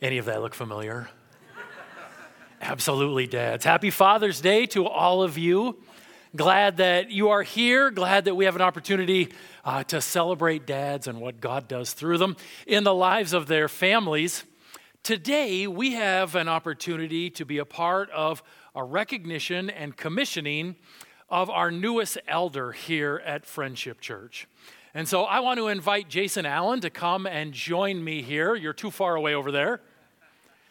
Any of that look familiar? Absolutely, dads. Happy Father's Day to all of you. Glad that you are here. Glad that we have an opportunity uh, to celebrate dads and what God does through them in the lives of their families. Today, we have an opportunity to be a part of a recognition and commissioning of our newest elder here at Friendship Church. And so I want to invite Jason Allen to come and join me here. You're too far away over there.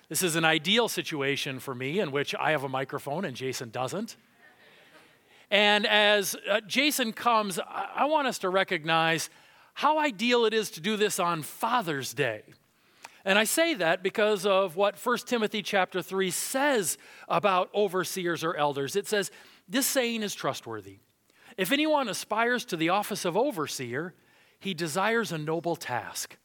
This is an ideal situation for me in which I have a microphone and Jason doesn't. And as uh, Jason comes, I-, I want us to recognize how ideal it is to do this on Father's Day. And I say that because of what 1 Timothy chapter 3 says about overseers or elders. It says, This saying is trustworthy. If anyone aspires to the office of overseer, he desires a noble task.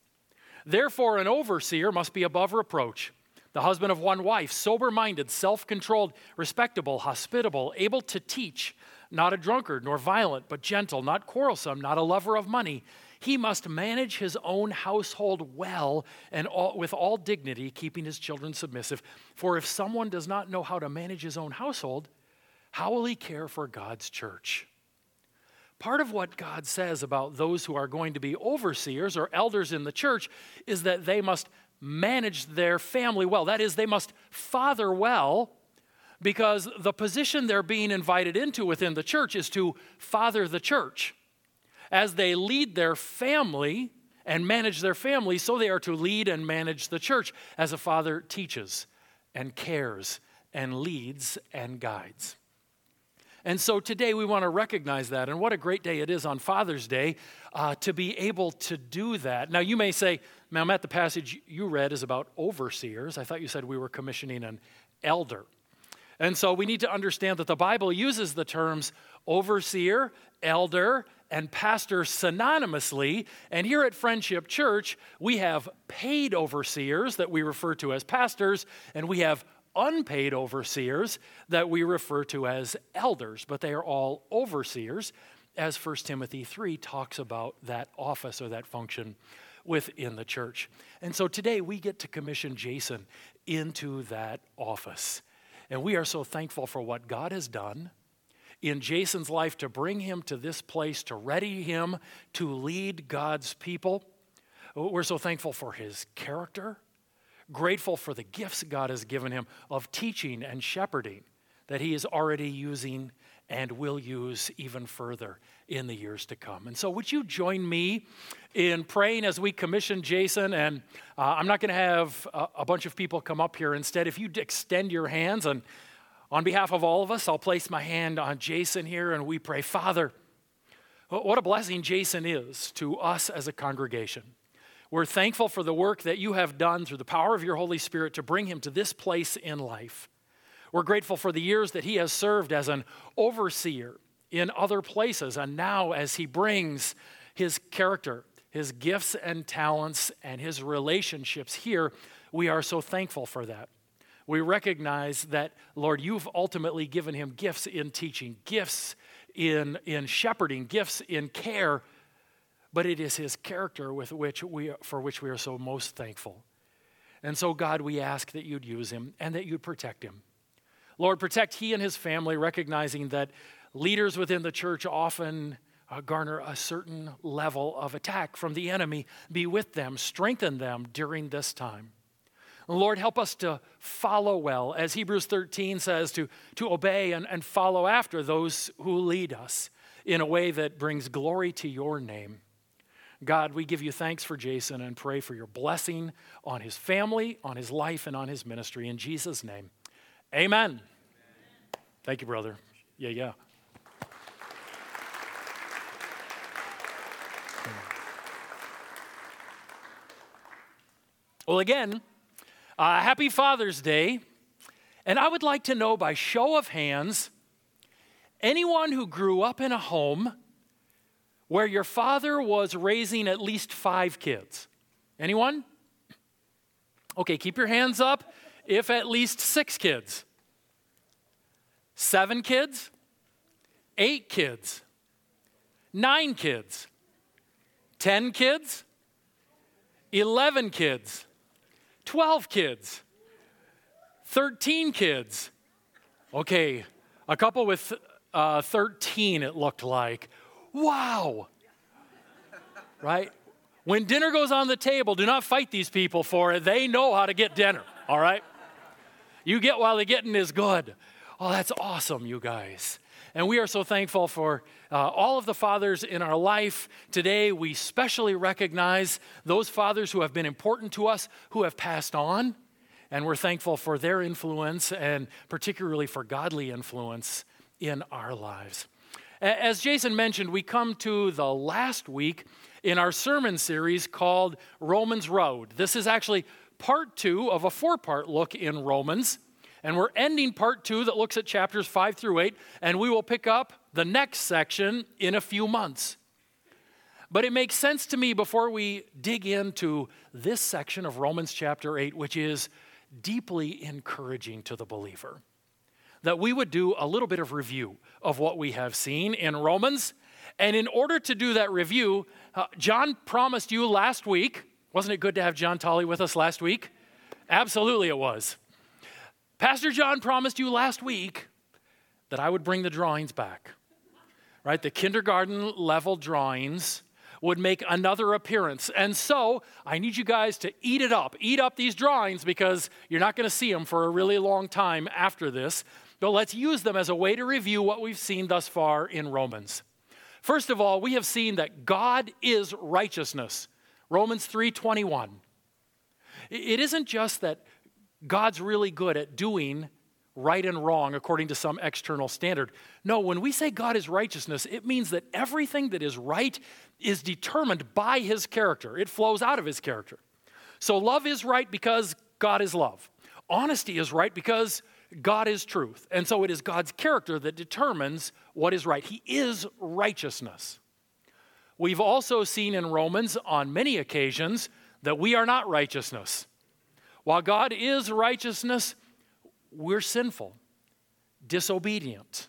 Therefore, an overseer must be above reproach, the husband of one wife, sober minded, self controlled, respectable, hospitable, able to teach, not a drunkard, nor violent, but gentle, not quarrelsome, not a lover of money. He must manage his own household well and all, with all dignity, keeping his children submissive. For if someone does not know how to manage his own household, how will he care for God's church? Part of what God says about those who are going to be overseers or elders in the church is that they must manage their family well. That is, they must father well because the position they're being invited into within the church is to father the church. As they lead their family and manage their family, so they are to lead and manage the church as a father teaches and cares and leads and guides. And so today we want to recognize that. And what a great day it is on Father's Day uh, to be able to do that. Now, you may say, "Ma'am, at the passage you read is about overseers. I thought you said we were commissioning an elder. And so we need to understand that the Bible uses the terms overseer, elder, and pastor synonymously. And here at Friendship Church, we have paid overseers that we refer to as pastors, and we have unpaid overseers that we refer to as elders, but they are all overseers, as 1 Timothy 3 talks about that office or that function within the church. And so today we get to commission Jason into that office. And we are so thankful for what God has done in Jason's life to bring him to this place, to ready him to lead God's people. We're so thankful for his character grateful for the gifts God has given him of teaching and shepherding that he is already using and will use even further in the years to come. And so, would you join me in praying as we commission Jason? And uh, I'm not going to have a, a bunch of people come up here. Instead, if you extend your hands, and on behalf of all of us, I'll place my hand on Jason here and we pray, Father, what a blessing Jason is to us as a congregation. We're thankful for the work that you have done through the power of your Holy Spirit to bring him to this place in life. We're grateful for the years that he has served as an overseer in other places, and now as he brings his character, his gifts and talents, and his relationships here, we are so thankful for that. We recognize that, Lord, you've ultimately given him gifts in teaching, gifts in, in shepherding, gifts in care but it is his character with which we, for which we are so most thankful. And so, God, we ask that you'd use him and that you'd protect him. Lord, protect he and his family, recognizing that leaders within the church often uh, garner a certain level of attack from the enemy. Be with them, strengthen them during this time. Lord, help us to follow well, as Hebrews 13 says, to, to obey and, and follow after those who lead us in a way that brings glory to your name. God, we give you thanks for Jason and pray for your blessing on his family, on his life, and on his ministry. In Jesus' name, amen. amen. Thank you, brother. Yeah, yeah. Well, again, uh, happy Father's Day. And I would like to know by show of hands anyone who grew up in a home where your father was raising at least five kids? Anyone? Okay, keep your hands up if at least six kids. Seven kids? Eight kids? Nine kids? Ten kids? Eleven kids? 12 kids, 13 kids. Okay, a couple with uh, 13, it looked like. Wow. Right? When dinner goes on the table, do not fight these people for it. They know how to get dinner, all right? You get while the getting is good. Oh, that's awesome, you guys. And we are so thankful for uh, all of the fathers in our life. Today, we specially recognize those fathers who have been important to us, who have passed on. And we're thankful for their influence and particularly for godly influence in our lives. As Jason mentioned, we come to the last week in our sermon series called Romans Road. This is actually part two of a four part look in Romans. And we're ending part two that looks at chapters five through eight, and we will pick up the next section in a few months. But it makes sense to me before we dig into this section of Romans chapter 8, which is deeply encouraging to the believer, that we would do a little bit of review of what we have seen in Romans. And in order to do that review, uh, John promised you last week, wasn't it good to have John Tolley with us last week? Absolutely, it was. Pastor John promised you last week that I would bring the drawings back, right? The kindergarten level drawings would make another appearance. And so I need you guys to eat it up. Eat up these drawings because you're not going to see them for a really long time after this. But let's use them as a way to review what we've seen thus far in Romans. First of all, we have seen that God is righteousness. Romans 3:21. It isn't just that God's really good at doing right and wrong according to some external standard. No, when we say God is righteousness, it means that everything that is right is determined by his character. It flows out of his character. So love is right because God is love. Honesty is right because God is truth. And so it is God's character that determines what is right. He is righteousness. We've also seen in Romans on many occasions that we are not righteousness. While God is righteousness, we're sinful, disobedient,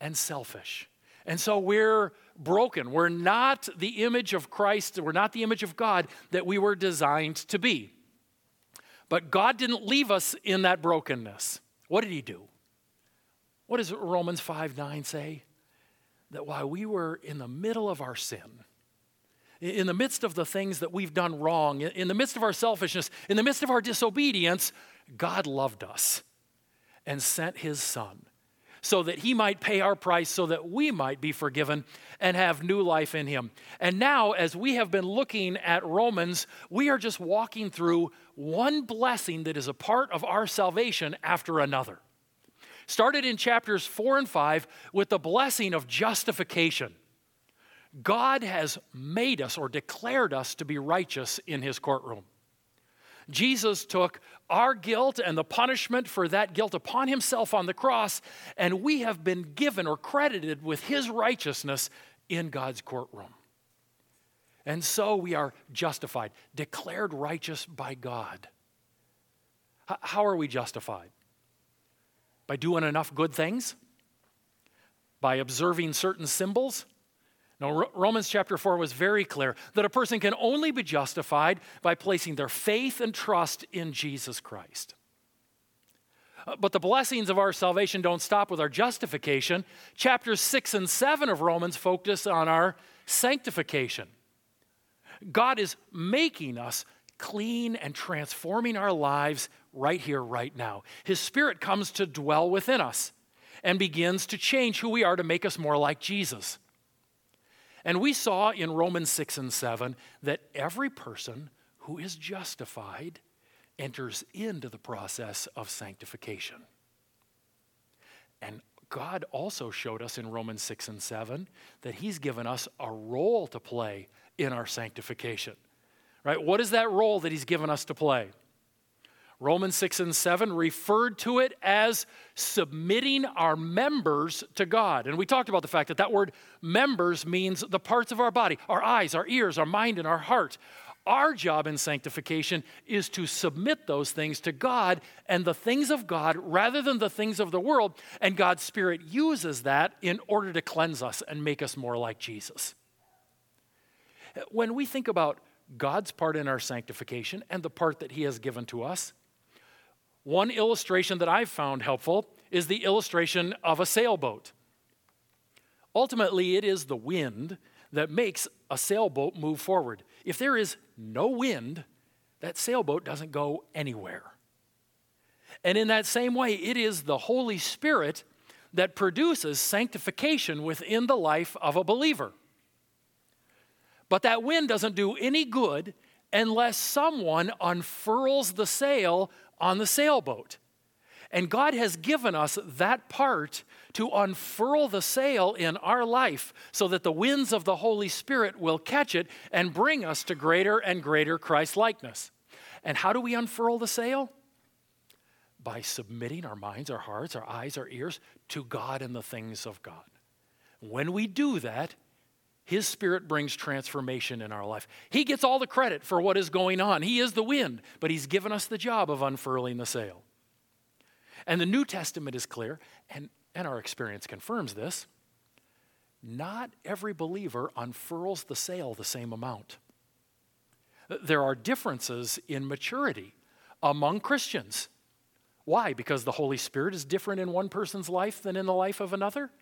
and selfish. And so we're broken. We're not the image of Christ, we're not the image of God that we were designed to be. But God didn't leave us in that brokenness. What did he do? What does Romans 5 9 say? That while we were in the middle of our sin, in the midst of the things that we've done wrong, in the midst of our selfishness, in the midst of our disobedience, God loved us and sent his son so that he might pay our price, so that we might be forgiven and have new life in him. And now, as we have been looking at Romans, we are just walking through one blessing that is a part of our salvation after another. Started in chapters four and five with the blessing of justification. God has made us or declared us to be righteous in his courtroom. Jesus took our guilt and the punishment for that guilt upon himself on the cross, and we have been given or credited with his righteousness in God's courtroom. And so we are justified, declared righteous by God. How are we justified? By doing enough good things? By observing certain symbols? Now, Romans chapter 4 was very clear that a person can only be justified by placing their faith and trust in Jesus Christ. Uh, but the blessings of our salvation don't stop with our justification. Chapters 6 and 7 of Romans focus on our sanctification. God is making us clean and transforming our lives right here, right now. His Spirit comes to dwell within us and begins to change who we are to make us more like Jesus. And we saw in Romans 6 and 7 that every person who is justified enters into the process of sanctification. And God also showed us in Romans 6 and 7 that He's given us a role to play in our sanctification. Right? What is that role that He's given us to play? Romans 6 and 7 referred to it as submitting our members to God. And we talked about the fact that that word members means the parts of our body, our eyes, our ears, our mind, and our heart. Our job in sanctification is to submit those things to God and the things of God rather than the things of the world. And God's Spirit uses that in order to cleanse us and make us more like Jesus. When we think about God's part in our sanctification and the part that He has given to us. One illustration that I've found helpful is the illustration of a sailboat. Ultimately, it is the wind that makes a sailboat move forward. If there is no wind, that sailboat doesn't go anywhere. And in that same way, it is the Holy Spirit that produces sanctification within the life of a believer. But that wind doesn't do any good unless someone unfurls the sail on the sailboat. And God has given us that part to unfurl the sail in our life so that the winds of the Holy Spirit will catch it and bring us to greater and greater Christ likeness. And how do we unfurl the sail? By submitting our minds, our hearts, our eyes, our ears to God and the things of God. When we do that, his Spirit brings transformation in our life. He gets all the credit for what is going on. He is the wind, but He's given us the job of unfurling the sail. And the New Testament is clear, and, and our experience confirms this. Not every believer unfurls the sail the same amount. There are differences in maturity among Christians. Why? Because the Holy Spirit is different in one person's life than in the life of another?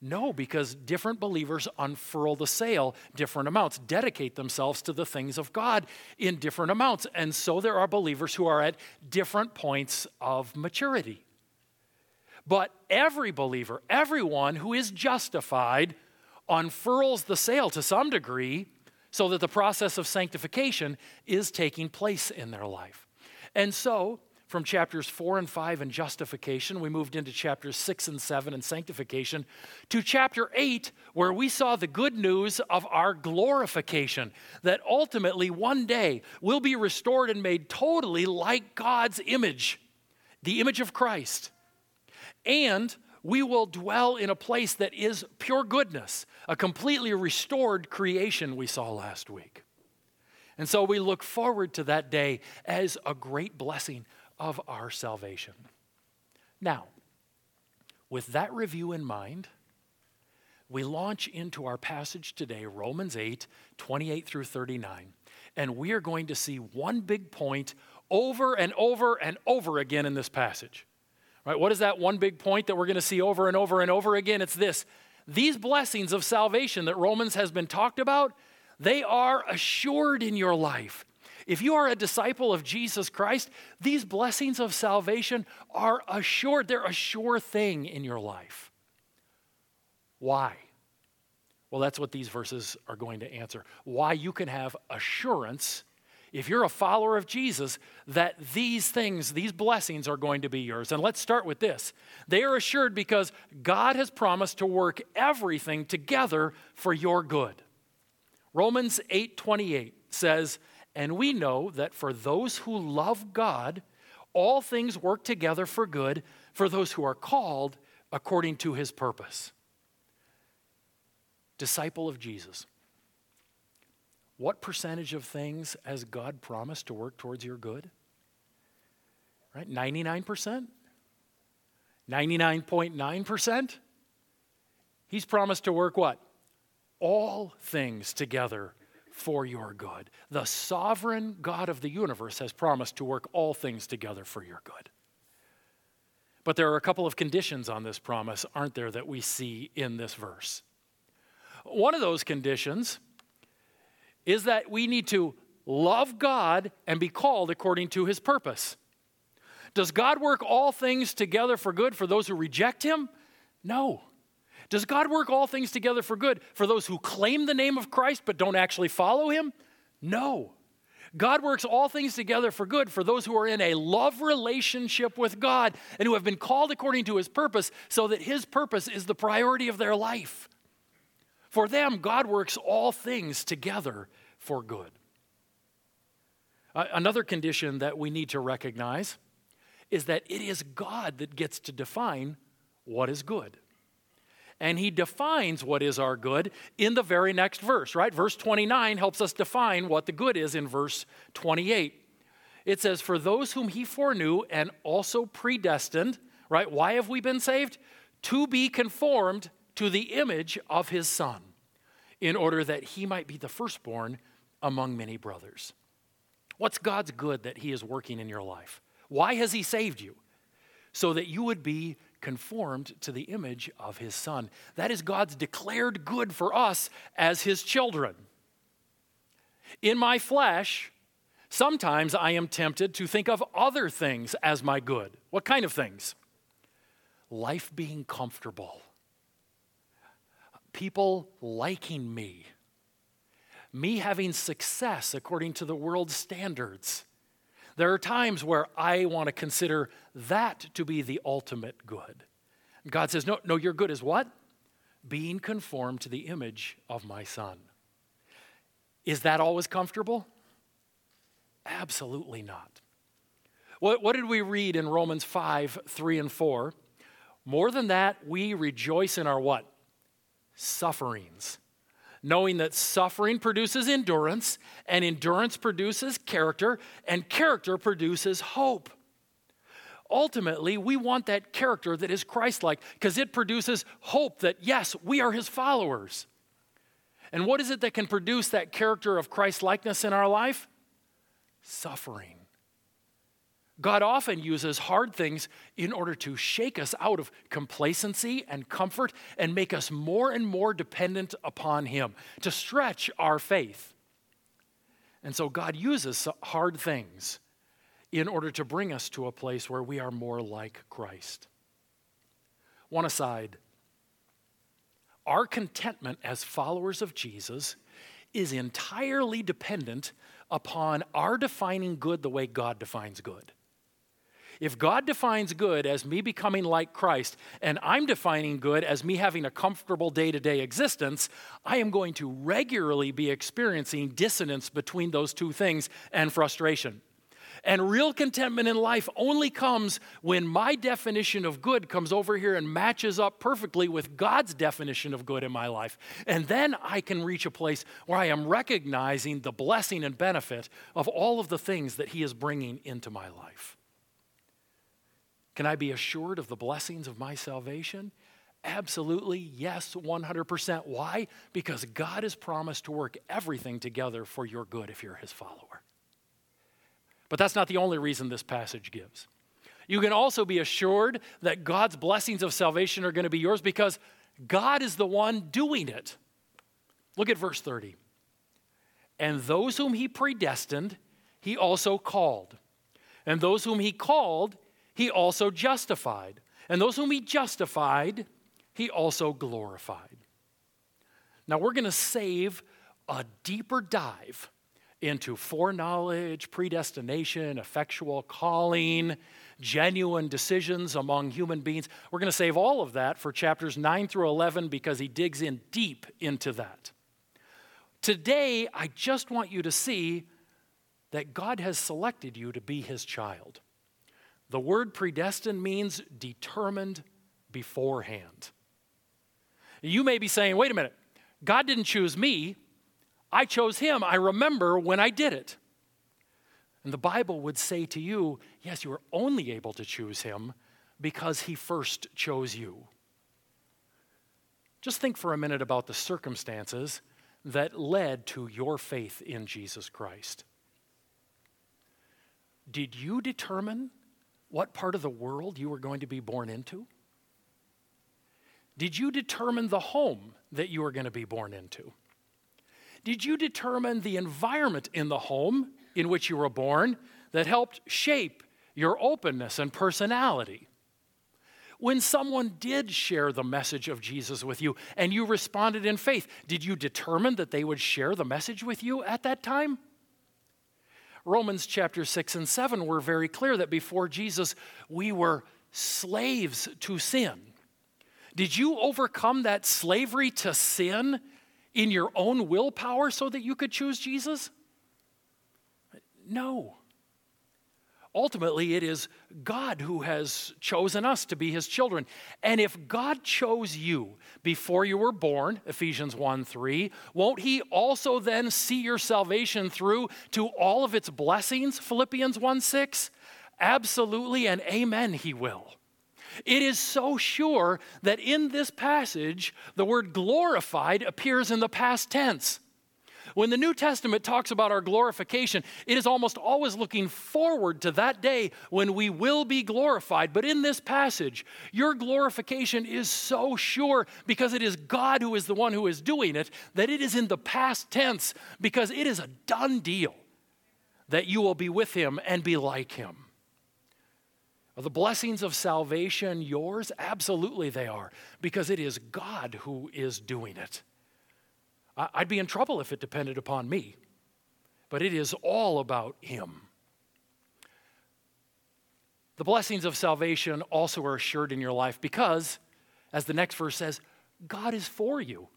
No, because different believers unfurl the sail different amounts, dedicate themselves to the things of God in different amounts. And so there are believers who are at different points of maturity. But every believer, everyone who is justified, unfurls the sail to some degree so that the process of sanctification is taking place in their life. And so from chapters 4 and 5 in justification. We moved into chapters 6 and 7 in sanctification to chapter 8, where we saw the good news of our glorification that ultimately one day we'll be restored and made totally like God's image, the image of Christ. And we will dwell in a place that is pure goodness, a completely restored creation we saw last week. And so we look forward to that day as a great blessing of our salvation. Now, with that review in mind, we launch into our passage today, Romans 8, 28 through 39. And we are going to see one big point over and over and over again in this passage. Right? What is that one big point that we're going to see over and over and over again? It's this. These blessings of salvation that Romans has been talked about, they are assured in your life. If you are a disciple of Jesus Christ, these blessings of salvation are assured. They're a sure thing in your life. Why? Well, that's what these verses are going to answer. Why you can have assurance, if you're a follower of Jesus, that these things, these blessings are going to be yours. And let's start with this. They are assured because God has promised to work everything together for your good. Romans 8:28 says, and we know that for those who love God, all things work together for good for those who are called according to his purpose. Disciple of Jesus. What percentage of things has God promised to work towards your good? Right? 99%? 99.9%? He's promised to work what? All things together for your good. The sovereign God of the universe has promised to work all things together for your good. But there are a couple of conditions on this promise, aren't there, that we see in this verse? One of those conditions is that we need to love God and be called according to his purpose. Does God work all things together for good for those who reject him? No. Does God work all things together for good for those who claim the name of Christ but don't actually follow him? No. God works all things together for good for those who are in a love relationship with God and who have been called according to his purpose so that his purpose is the priority of their life. For them, God works all things together for good. Another condition that we need to recognize is that it is God that gets to define what is good. And he defines what is our good in the very next verse, right? Verse 29 helps us define what the good is in verse 28. It says, For those whom he foreknew and also predestined, right? Why have we been saved? To be conformed to the image of his son, in order that he might be the firstborn among many brothers. What's God's good that He is working in your life? Why has He saved you? So that you would be conformed to the image of His Son. That is God's declared good for us as His children. In my flesh, sometimes I am tempted to think of other things as my good. What kind of things? Life being comfortable, people liking me, me having success according to the world's standards. There are times where I want to consider that to be the ultimate good. God says, No, no, your good is what? Being conformed to the image of my son. Is that always comfortable? Absolutely not. What, what did we read in Romans 5 3 and 4? More than that, we rejoice in our what? Sufferings. Knowing that suffering produces endurance, and endurance produces character, and character produces hope. Ultimately, we want that character that is Christ like because it produces hope that, yes, we are his followers. And what is it that can produce that character of Christ likeness in our life? Suffering. God often uses hard things in order to shake us out of complacency and comfort and make us more and more dependent upon Him, to stretch our faith. And so God uses hard things in order to bring us to a place where we are more like Christ. One aside our contentment as followers of Jesus is entirely dependent upon our defining good the way God defines good. If God defines good as me becoming like Christ, and I'm defining good as me having a comfortable day to day existence, I am going to regularly be experiencing dissonance between those two things and frustration. And real contentment in life only comes when my definition of good comes over here and matches up perfectly with God's definition of good in my life. And then I can reach a place where I am recognizing the blessing and benefit of all of the things that He is bringing into my life. Can I be assured of the blessings of my salvation? Absolutely, yes, 100%. Why? Because God has promised to work everything together for your good if you're His follower. But that's not the only reason this passage gives. You can also be assured that God's blessings of salvation are going to be yours because God is the one doing it. Look at verse 30. And those whom he predestined, he also called. And those whom he called, he also justified. And those whom he justified, he also glorified. Now we're going to save a deeper dive into foreknowledge, predestination, effectual calling, genuine decisions among human beings. We're going to save all of that for chapters 9 through 11 because he digs in deep into that. Today, I just want you to see that God has selected you to be his child. The word predestined means determined beforehand. You may be saying, wait a minute, God didn't choose me, I chose him. I remember when I did it. And the Bible would say to you, yes, you were only able to choose him because he first chose you. Just think for a minute about the circumstances that led to your faith in Jesus Christ. Did you determine what part of the world you were going to be born into? Did you determine the home that you were going to be born into? Did you determine the environment in the home in which you were born that helped shape your openness and personality? When someone did share the message of Jesus with you and you responded in faith, did you determine that they would share the message with you at that time? Romans chapter 6 and 7 were very clear that before Jesus, we were slaves to sin. Did you overcome that slavery to sin in your own willpower so that you could choose Jesus? No. Ultimately, it is God who has chosen us to be his children. And if God chose you before you were born, Ephesians 1 3, won't he also then see your salvation through to all of its blessings, Philippians 1 6? Absolutely and amen, he will. It is so sure that in this passage, the word glorified appears in the past tense. When the New Testament talks about our glorification, it is almost always looking forward to that day when we will be glorified. But in this passage, your glorification is so sure because it is God who is the one who is doing it that it is in the past tense because it is a done deal that you will be with Him and be like Him. Are the blessings of salvation yours? Absolutely, they are, because it is God who is doing it. I'd be in trouble if it depended upon me, but it is all about Him. The blessings of salvation also are assured in your life because, as the next verse says, God is for you.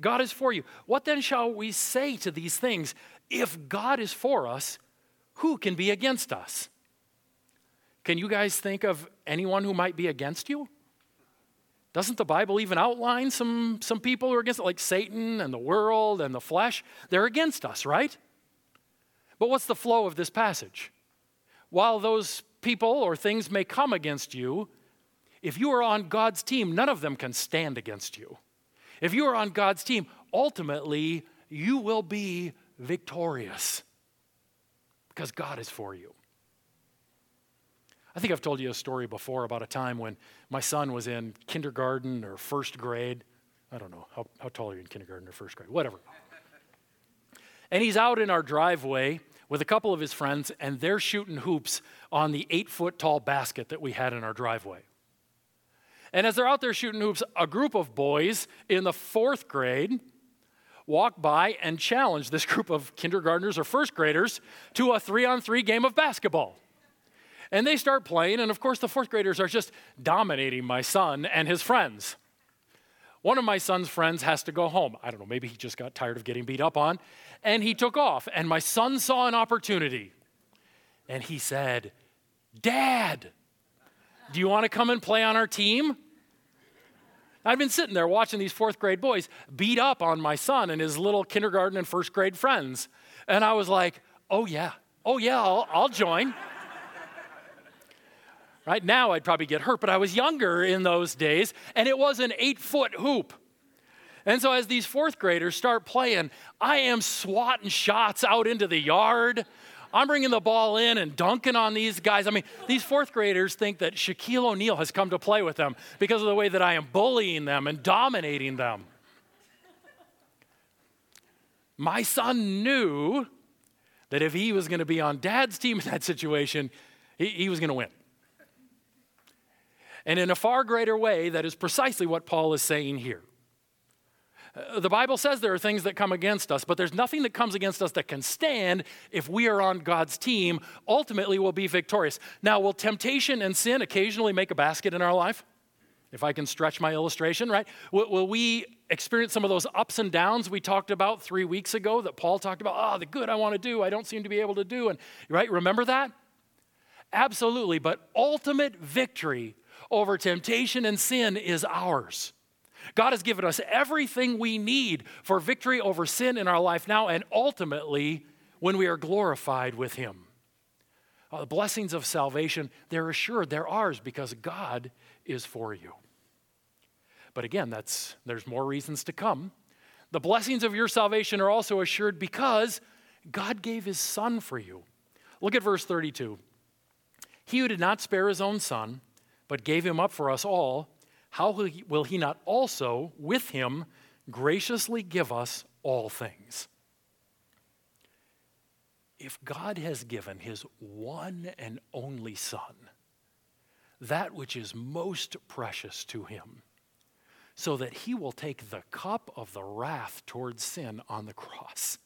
God is for you. What then shall we say to these things? If God is for us, who can be against us? Can you guys think of anyone who might be against you? Doesn't the Bible even outline some, some people who are against it, like Satan and the world and the flesh? They're against us, right? But what's the flow of this passage? While those people or things may come against you, if you are on God's team, none of them can stand against you. If you are on God's team, ultimately you will be victorious because God is for you. I think I've told you a story before about a time when my son was in kindergarten or first grade. I don't know. How, how tall are you in kindergarten or first grade? Whatever. And he's out in our driveway with a couple of his friends, and they're shooting hoops on the eight foot tall basket that we had in our driveway. And as they're out there shooting hoops, a group of boys in the fourth grade walk by and challenge this group of kindergartners or first graders to a three on three game of basketball. And they start playing, and of course, the fourth graders are just dominating my son and his friends. One of my son's friends has to go home. I don't know, maybe he just got tired of getting beat up on, and he took off. And my son saw an opportunity, and he said, Dad, do you want to come and play on our team? I've been sitting there watching these fourth grade boys beat up on my son and his little kindergarten and first grade friends. And I was like, oh, yeah, oh, yeah, I'll, I'll join. Right now, I'd probably get hurt, but I was younger in those days, and it was an eight foot hoop. And so, as these fourth graders start playing, I am swatting shots out into the yard. I'm bringing the ball in and dunking on these guys. I mean, these fourth graders think that Shaquille O'Neal has come to play with them because of the way that I am bullying them and dominating them. My son knew that if he was going to be on dad's team in that situation, he, he was going to win. And in a far greater way, that is precisely what Paul is saying here. Uh, the Bible says there are things that come against us, but there's nothing that comes against us that can stand if we are on God's team. Ultimately, we'll be victorious. Now, will temptation and sin occasionally make a basket in our life? If I can stretch my illustration, right? Will, will we experience some of those ups and downs we talked about three weeks ago that Paul talked about? Oh, the good I want to do, I don't seem to be able to do. And right, remember that? Absolutely. But ultimate victory over temptation and sin is ours. God has given us everything we need for victory over sin in our life now and ultimately when we are glorified with Him. Uh, the blessings of salvation, they're assured, they're ours because God is for you. But again, that's, there's more reasons to come. The blessings of your salvation are also assured because God gave His Son for you. Look at verse 32. He who did not spare His own Son, but gave him up for us all, how will he not also, with him, graciously give us all things? If God has given his one and only Son, that which is most precious to him, so that he will take the cup of the wrath towards sin on the cross.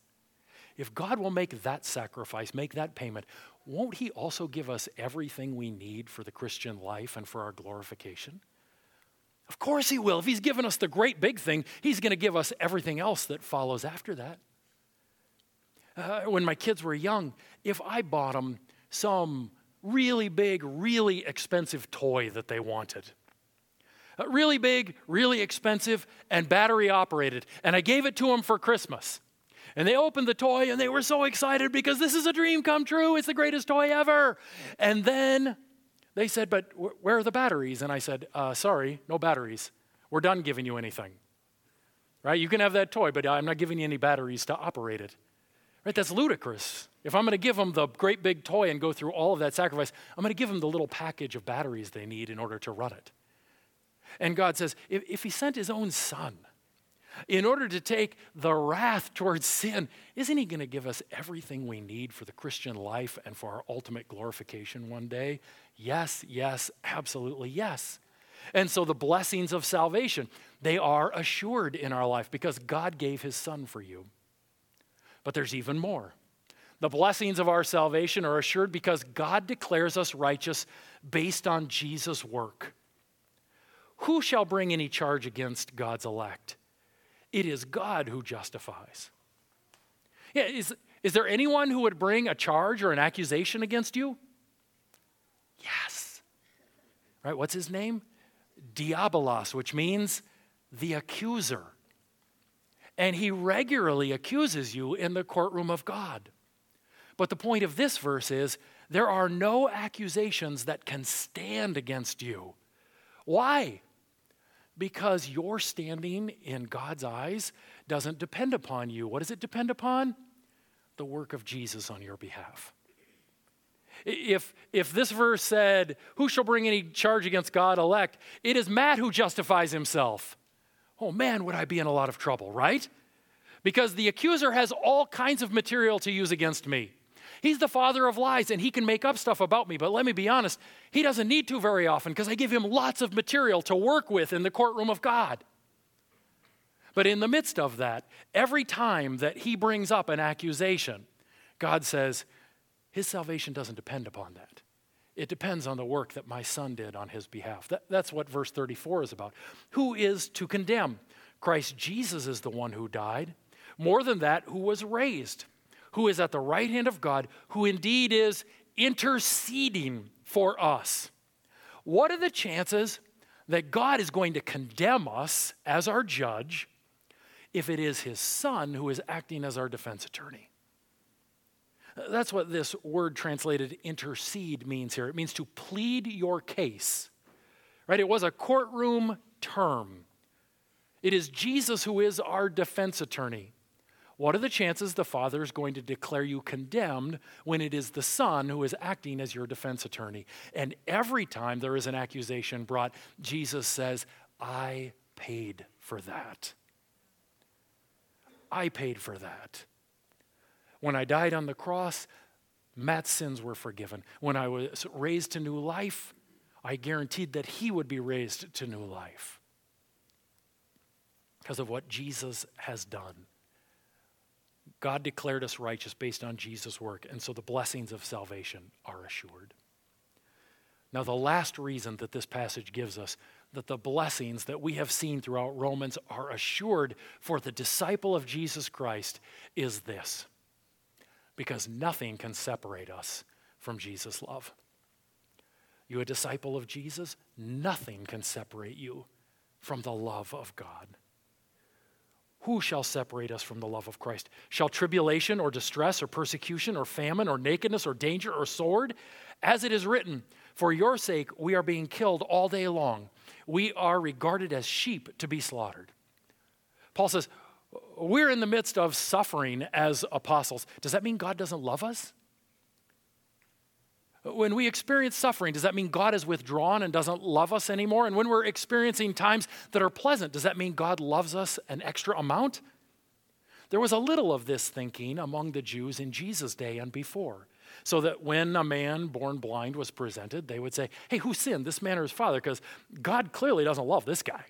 If God will make that sacrifice, make that payment, won't He also give us everything we need for the Christian life and for our glorification? Of course He will. If He's given us the great big thing, He's going to give us everything else that follows after that. Uh, when my kids were young, if I bought them some really big, really expensive toy that they wanted, uh, really big, really expensive, and battery operated, and I gave it to them for Christmas. And they opened the toy and they were so excited because this is a dream come true. It's the greatest toy ever. And then they said, But where are the batteries? And I said, uh, Sorry, no batteries. We're done giving you anything. right? You can have that toy, but I'm not giving you any batteries to operate it. Right? That's ludicrous. If I'm going to give them the great big toy and go through all of that sacrifice, I'm going to give them the little package of batteries they need in order to run it. And God says, if, if He sent His own Son in order to take the wrath towards sin, isn't He going to give us everything we need for the Christian life and for our ultimate glorification one day? Yes, yes, absolutely yes. And so the blessings of salvation, they are assured in our life because God gave His Son for you. But there's even more. The blessings of our salvation are assured because God declares us righteous based on Jesus' work. Who shall bring any charge against God's elect? It is God who justifies. Yeah, is, is there anyone who would bring a charge or an accusation against you? Yes. Right? What's his name? Diabolos, which means the accuser and he regularly accuses you in the courtroom of God. But the point of this verse is there are no accusations that can stand against you. Why? Because your standing in God's eyes doesn't depend upon you. What does it depend upon? The work of Jesus on your behalf. If, if this verse said, Who shall bring any charge against God elect? It is Matt who justifies himself oh man, would I be in a lot of trouble, right? Because the accuser has all kinds of material to use against me. He's the father of lies and he can make up stuff about me, but let me be honest, he doesn't need to very often because I give him lots of material to work with in the courtroom of God. But in the midst of that, every time that he brings up an accusation, God says, his salvation doesn't depend upon that. It depends on the work that my son did on his behalf. That, that's what verse 34 is about. Who is to condemn? Christ Jesus is the one who died. More than that, who was raised, who is at the right hand of God, who indeed is interceding for us. What are the chances that God is going to condemn us as our judge if it is his son who is acting as our defense attorney? That's what this word translated intercede means here. It means to plead your case. Right? It was a courtroom term. It is Jesus who is our defense attorney. What are the chances the Father is going to declare you condemned when it is the Son who is acting as your defense attorney? And every time there is an accusation brought, Jesus says, I paid for that. I paid for that. When I died on the cross, Matt's sins were forgiven. When I was raised to new life, I guaranteed that he would be raised to new life because of what Jesus has done. God declared us righteous based on Jesus' work, and so the blessings of salvation are assured. Now, the last reason that this passage gives us that the blessings that we have seen throughout Romans are assured for the disciple of Jesus Christ is this because nothing can separate us from Jesus' love. You a disciple of Jesus? Nothing can separate you from the love of God. Who shall separate us from the love of Christ? Shall tribulation or distress or persecution or famine or nakedness or danger or sword? As it is written, For your sake we are being killed all day long. We are regarded as sheep to be slaughtered. Paul says, we're in the midst of suffering as apostles. Does that mean God doesn't love us? When we experience suffering, does that mean God is withdrawn and doesn't love us anymore? And when we're experiencing times that are pleasant, does that mean God loves us an extra amount? There was a little of this thinking among the Jews in Jesus' day and before. So that when a man born blind was presented, they would say, Hey, who sinned, this man or his father? Because God clearly doesn't love this guy.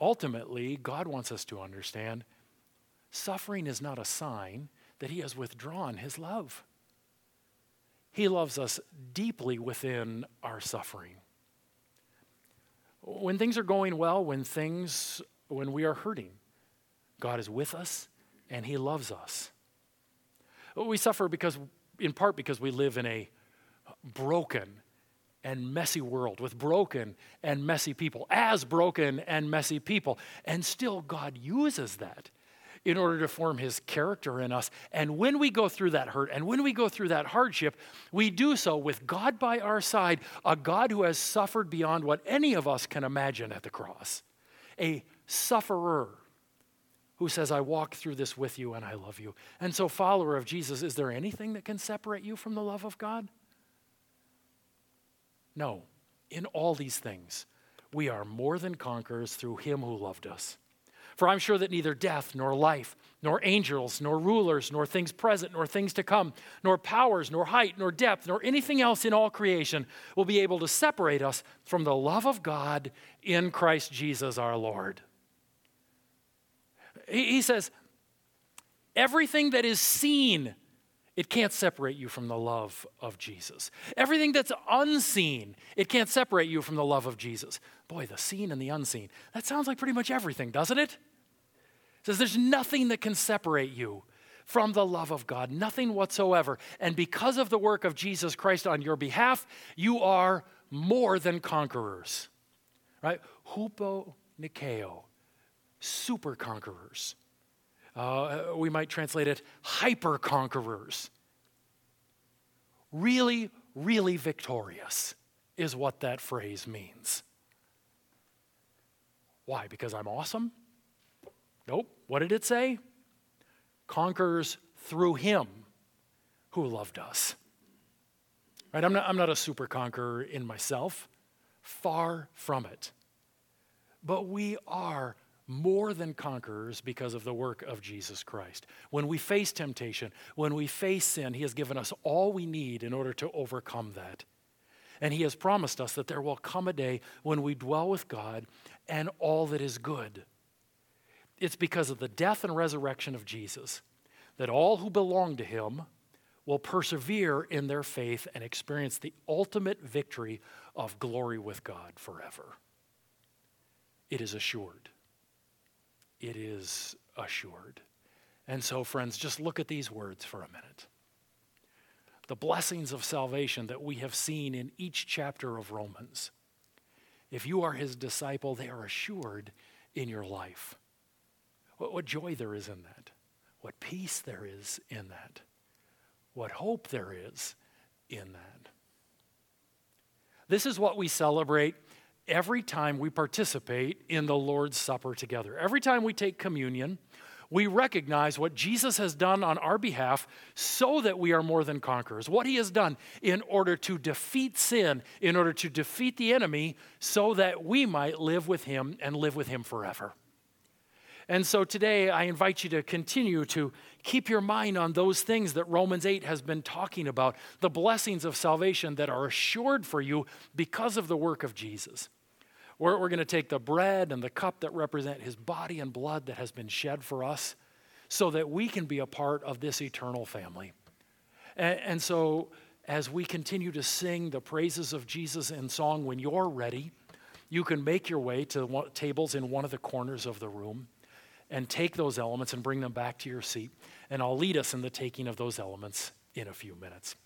Ultimately, God wants us to understand suffering is not a sign that He has withdrawn His love. He loves us deeply within our suffering. When things are going well, when things, when we are hurting, God is with us and He loves us. We suffer because, in part, because we live in a broken and messy world with broken and messy people, as broken and messy people. And still, God uses that in order to form his character in us. And when we go through that hurt and when we go through that hardship, we do so with God by our side, a God who has suffered beyond what any of us can imagine at the cross. a sufferer who says, I walk through this with you and I love you. And so, follower of Jesus, is there anything that can separate you from the love of God? No. In all these things, we are more than conquerors through him who loved us. For I'm sure that neither death, nor life, nor angels, nor rulers, nor things present, nor things to come, nor powers, nor height, nor depth, nor anything else in all creation will be able to separate us from the love of God in Christ Jesus our Lord. He says, everything that is seen, it can't separate you from the love of Jesus. Everything that's unseen, it can't separate you from the love of Jesus. Boy, the seen and the unseen. That sounds like pretty much everything, doesn't it? It says there's nothing that can separate you from the love of God, nothing whatsoever. And because of the work of Jesus Christ on your behalf, you are more than conquerors. Right? Hupo Nikeo, super conquerors. Uh, we might translate it hyper conquerors. Really, really victorious is what that phrase means. Why? Because I'm awesome? Nope. What did it say? Conquers through him who loved us. Right? I'm not, I'm not a super conqueror in myself, far from it. But we are more than conquerors because of the work of Jesus Christ. When we face temptation, when we face sin, He has given us all we need in order to overcome that. And He has promised us that there will come a day when we dwell with God and all that is good. It's because of the death and resurrection of Jesus that all who belong to Him will persevere in their faith and experience the ultimate victory of glory with God forever. It is assured it is assured. And so, friends, just look at these words for a minute. The blessings of salvation that we have seen in each chapter of Romans. If you are his disciple, they are assured in your life. What, what joy there is in that. What peace there is in that. What hope there is in that. This is what we celebrate every time we participate in the Lord's Supper together. Every time we take communion, we recognize what Jesus has done on our behalf so that we are more than conquerors. What he has done in order to defeat sin, in order to defeat the enemy, so that we might live with him and live with him forever. And so today I invite you to continue to keep your mind on those things that Romans 8 has been talking about, the blessings of salvation that are assured for you because of the work of Jesus. We're, we're going to take the bread and the cup that represent his body and blood that has been shed for us so that we can be a part of this eternal family. And, and so, as we continue to sing the praises of Jesus in song, when you're ready, you can make your way to one, tables in one of the corners of the room and take those elements and bring them back to your seat. And I'll lead us in the taking of those elements in a few minutes.